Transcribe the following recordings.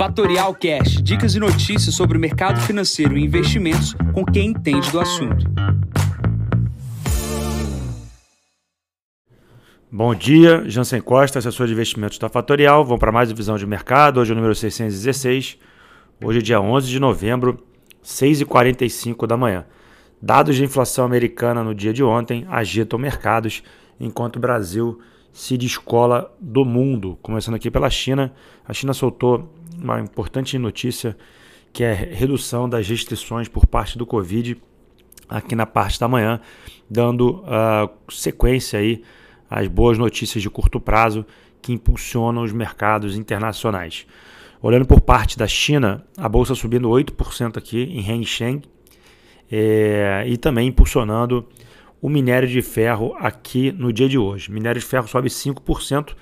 Fatorial Cash, dicas e notícias sobre o mercado financeiro e investimentos com quem entende do assunto. Bom dia, Jansen Costa, assessor de investimentos da Fatorial. Vamos para mais visão de mercado. Hoje é o número 616. Hoje é dia 11 de novembro, 6h45 da manhã. Dados de inflação americana no dia de ontem agitam mercados, enquanto o Brasil se descola do mundo. Começando aqui pela China, a China soltou uma importante notícia que é redução das restrições por parte do Covid aqui na parte da manhã, dando uh, sequência aí às boas notícias de curto prazo que impulsionam os mercados internacionais. Olhando por parte da China, a bolsa subindo 8% aqui em Hang é, e também impulsionando o minério de ferro aqui no dia de hoje. Minério de ferro sobe 5%,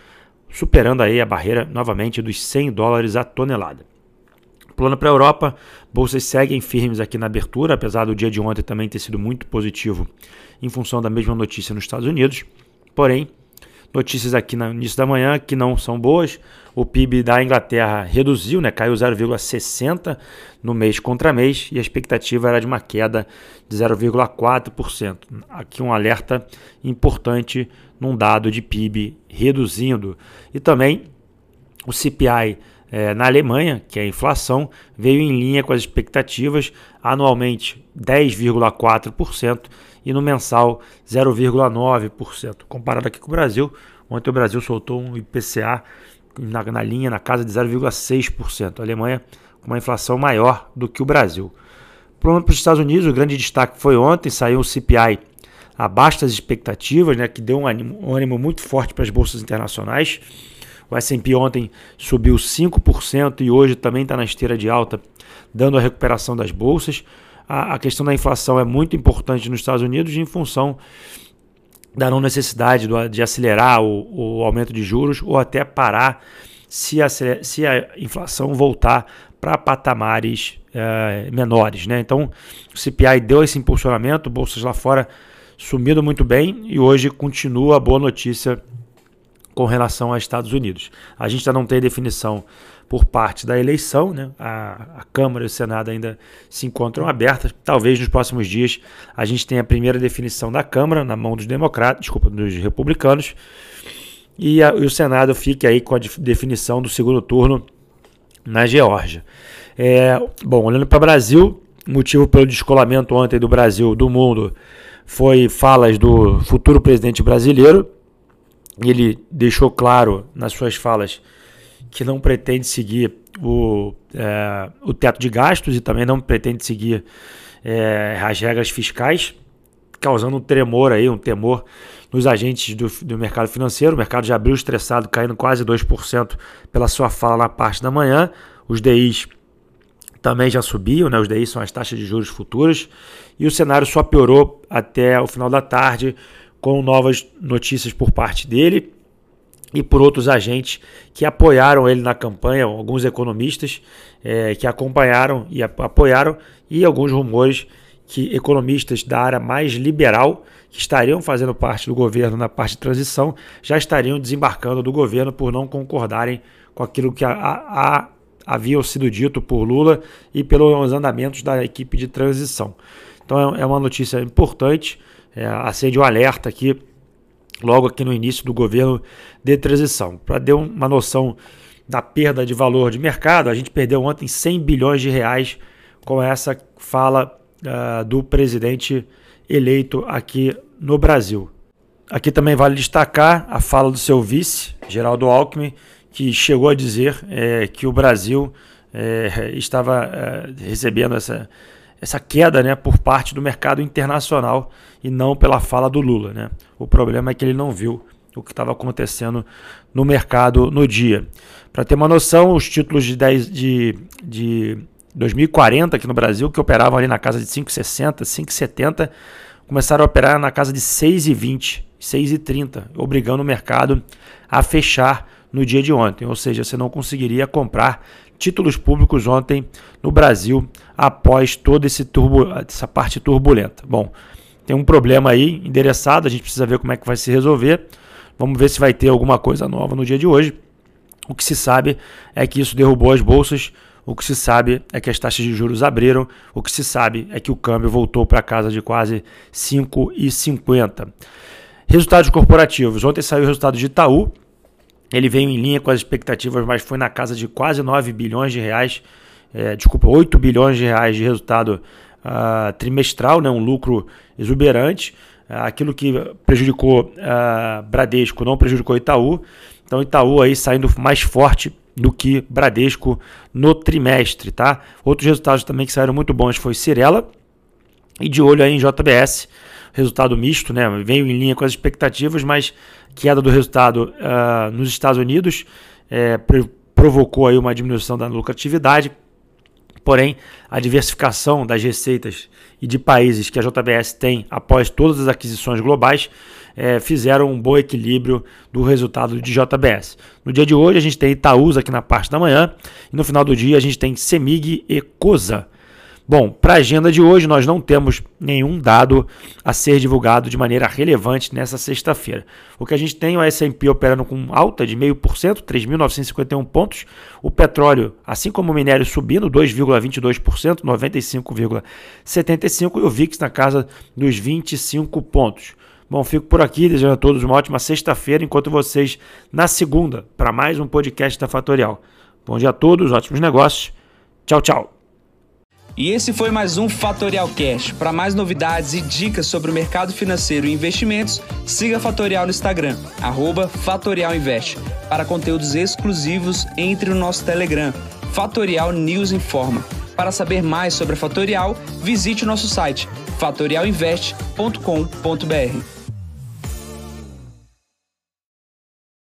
superando aí a barreira novamente dos 100 dólares a tonelada. Plano para a Europa, bolsas seguem firmes aqui na abertura, apesar do dia de ontem também ter sido muito positivo em função da mesma notícia nos Estados Unidos. Porém, Notícias aqui no início da manhã que não são boas. O PIB da Inglaterra reduziu, né, caiu 0,60 no mês contra mês e a expectativa era de uma queda de 0,4%. Aqui um alerta importante num dado de PIB reduzindo. E também o CPI é, na Alemanha, que é a inflação, veio em linha com as expectativas, anualmente 10,4% e no mensal 0,9%. Comparado aqui com o Brasil, ontem o Brasil soltou um IPCA na, na linha na casa de 0,6%. A Alemanha com uma inflação maior do que o Brasil. Para os Estados Unidos, o grande destaque foi ontem, saiu o CPI abaixo das expectativas, né, que deu um ânimo, um ânimo muito forte para as bolsas internacionais. O S&P ontem subiu 5% e hoje também está na esteira de alta, dando a recuperação das bolsas. A, a questão da inflação é muito importante nos Estados Unidos em função da não necessidade do, de acelerar o, o, aumento de juros ou até parar se a, se a inflação voltar para patamares é, menores. Né? Então, o CPI deu esse impulsionamento, bolsas lá fora sumindo muito bem e hoje continua a boa notícia com relação aos Estados Unidos. A gente ainda não tem definição por parte da eleição, né? a, a Câmara e o Senado ainda se encontram abertas. Talvez nos próximos dias a gente tenha a primeira definição da Câmara na mão dos democratas, desculpa, dos republicanos, e, a, e o Senado fique aí com a definição do segundo turno na Geórgia. É, bom, olhando para o Brasil, motivo pelo descolamento ontem do Brasil do mundo foi falas do futuro presidente brasileiro ele deixou claro nas suas falas que não pretende seguir o, é, o teto de gastos e também não pretende seguir é, as regras fiscais, causando um tremor aí, um temor nos agentes do, do mercado financeiro. O mercado já abriu estressado, caindo quase 2% pela sua fala na parte da manhã. Os DIs também já subiam, né? os DIs são as taxas de juros futuras, e o cenário só piorou até o final da tarde, com novas notícias por parte dele e por outros agentes que apoiaram ele na campanha, alguns economistas é, que acompanharam e apoiaram, e alguns rumores que economistas da área mais liberal, que estariam fazendo parte do governo na parte de transição, já estariam desembarcando do governo por não concordarem com aquilo que a, a, a havia sido dito por Lula e pelos andamentos da equipe de transição. Então é, é uma notícia importante é, acende um alerta aqui, logo aqui no início do governo de transição. Para dar uma noção da perda de valor de mercado, a gente perdeu ontem 100 bilhões de reais com essa fala uh, do presidente eleito aqui no Brasil. Aqui também vale destacar a fala do seu vice, Geraldo Alckmin, que chegou a dizer é, que o Brasil é, estava é, recebendo essa, essa queda né, por parte do mercado internacional e não pela fala do Lula. Né? O problema é que ele não viu o que estava acontecendo no mercado no dia. Para ter uma noção, os títulos de, 10, de, de 2040 aqui no Brasil, que operavam ali na casa de 5,60, 5,70, começaram a operar na casa de 6,20, 6,30, obrigando o mercado a fechar no dia de ontem. Ou seja, você não conseguiria comprar títulos públicos ontem no Brasil após toda essa parte turbulenta. Bom, tem um problema aí endereçado, a gente precisa ver como é que vai se resolver. Vamos ver se vai ter alguma coisa nova no dia de hoje. O que se sabe é que isso derrubou as bolsas. O que se sabe é que as taxas de juros abriram. O que se sabe é que o câmbio voltou para casa de quase 5,50. Resultados corporativos. Ontem saiu o resultado de Itaú. Ele veio em linha com as expectativas, mas foi na casa de quase 9 bilhões de reais. É, desculpa, 8 bilhões de reais de resultado uh, trimestral, né, um lucro exuberante. Uh, aquilo que prejudicou uh, Bradesco não prejudicou Itaú. Então Itaú aí saindo mais forte do que Bradesco no trimestre, tá? Outros resultados também que saíram muito bons foi Cirela e de olho aí em JBS, resultado misto, né? Veio em linha com as expectativas, mas queda do resultado uh, nos Estados Unidos é, provocou aí uma diminuição da lucratividade. Porém, a diversificação das receitas e de países que a JBS tem após todas as aquisições globais é, fizeram um bom equilíbrio do resultado de JBS. No dia de hoje, a gente tem Itaúsa aqui na parte da manhã e no final do dia a gente tem Semig e Cosa. Bom, para a agenda de hoje, nós não temos nenhum dado a ser divulgado de maneira relevante nessa sexta-feira. O que a gente tem é o S&P operando com alta de 0,5%, 3.951 pontos. O petróleo, assim como o minério, subindo 2,22%, 95,75%. E o VIX na casa dos 25 pontos. Bom, fico por aqui, desejando a todos uma ótima sexta-feira, enquanto vocês na segunda, para mais um podcast da Fatorial. Bom dia a todos, ótimos negócios. Tchau, tchau. E esse foi mais um Fatorial Cash. Para mais novidades e dicas sobre o mercado financeiro e investimentos, siga Fatorial no Instagram, @fatorialinvest. Para conteúdos exclusivos, entre no nosso Telegram, Fatorial News Informa. Para saber mais sobre a Fatorial, visite o nosso site fatorialinvest.com.br.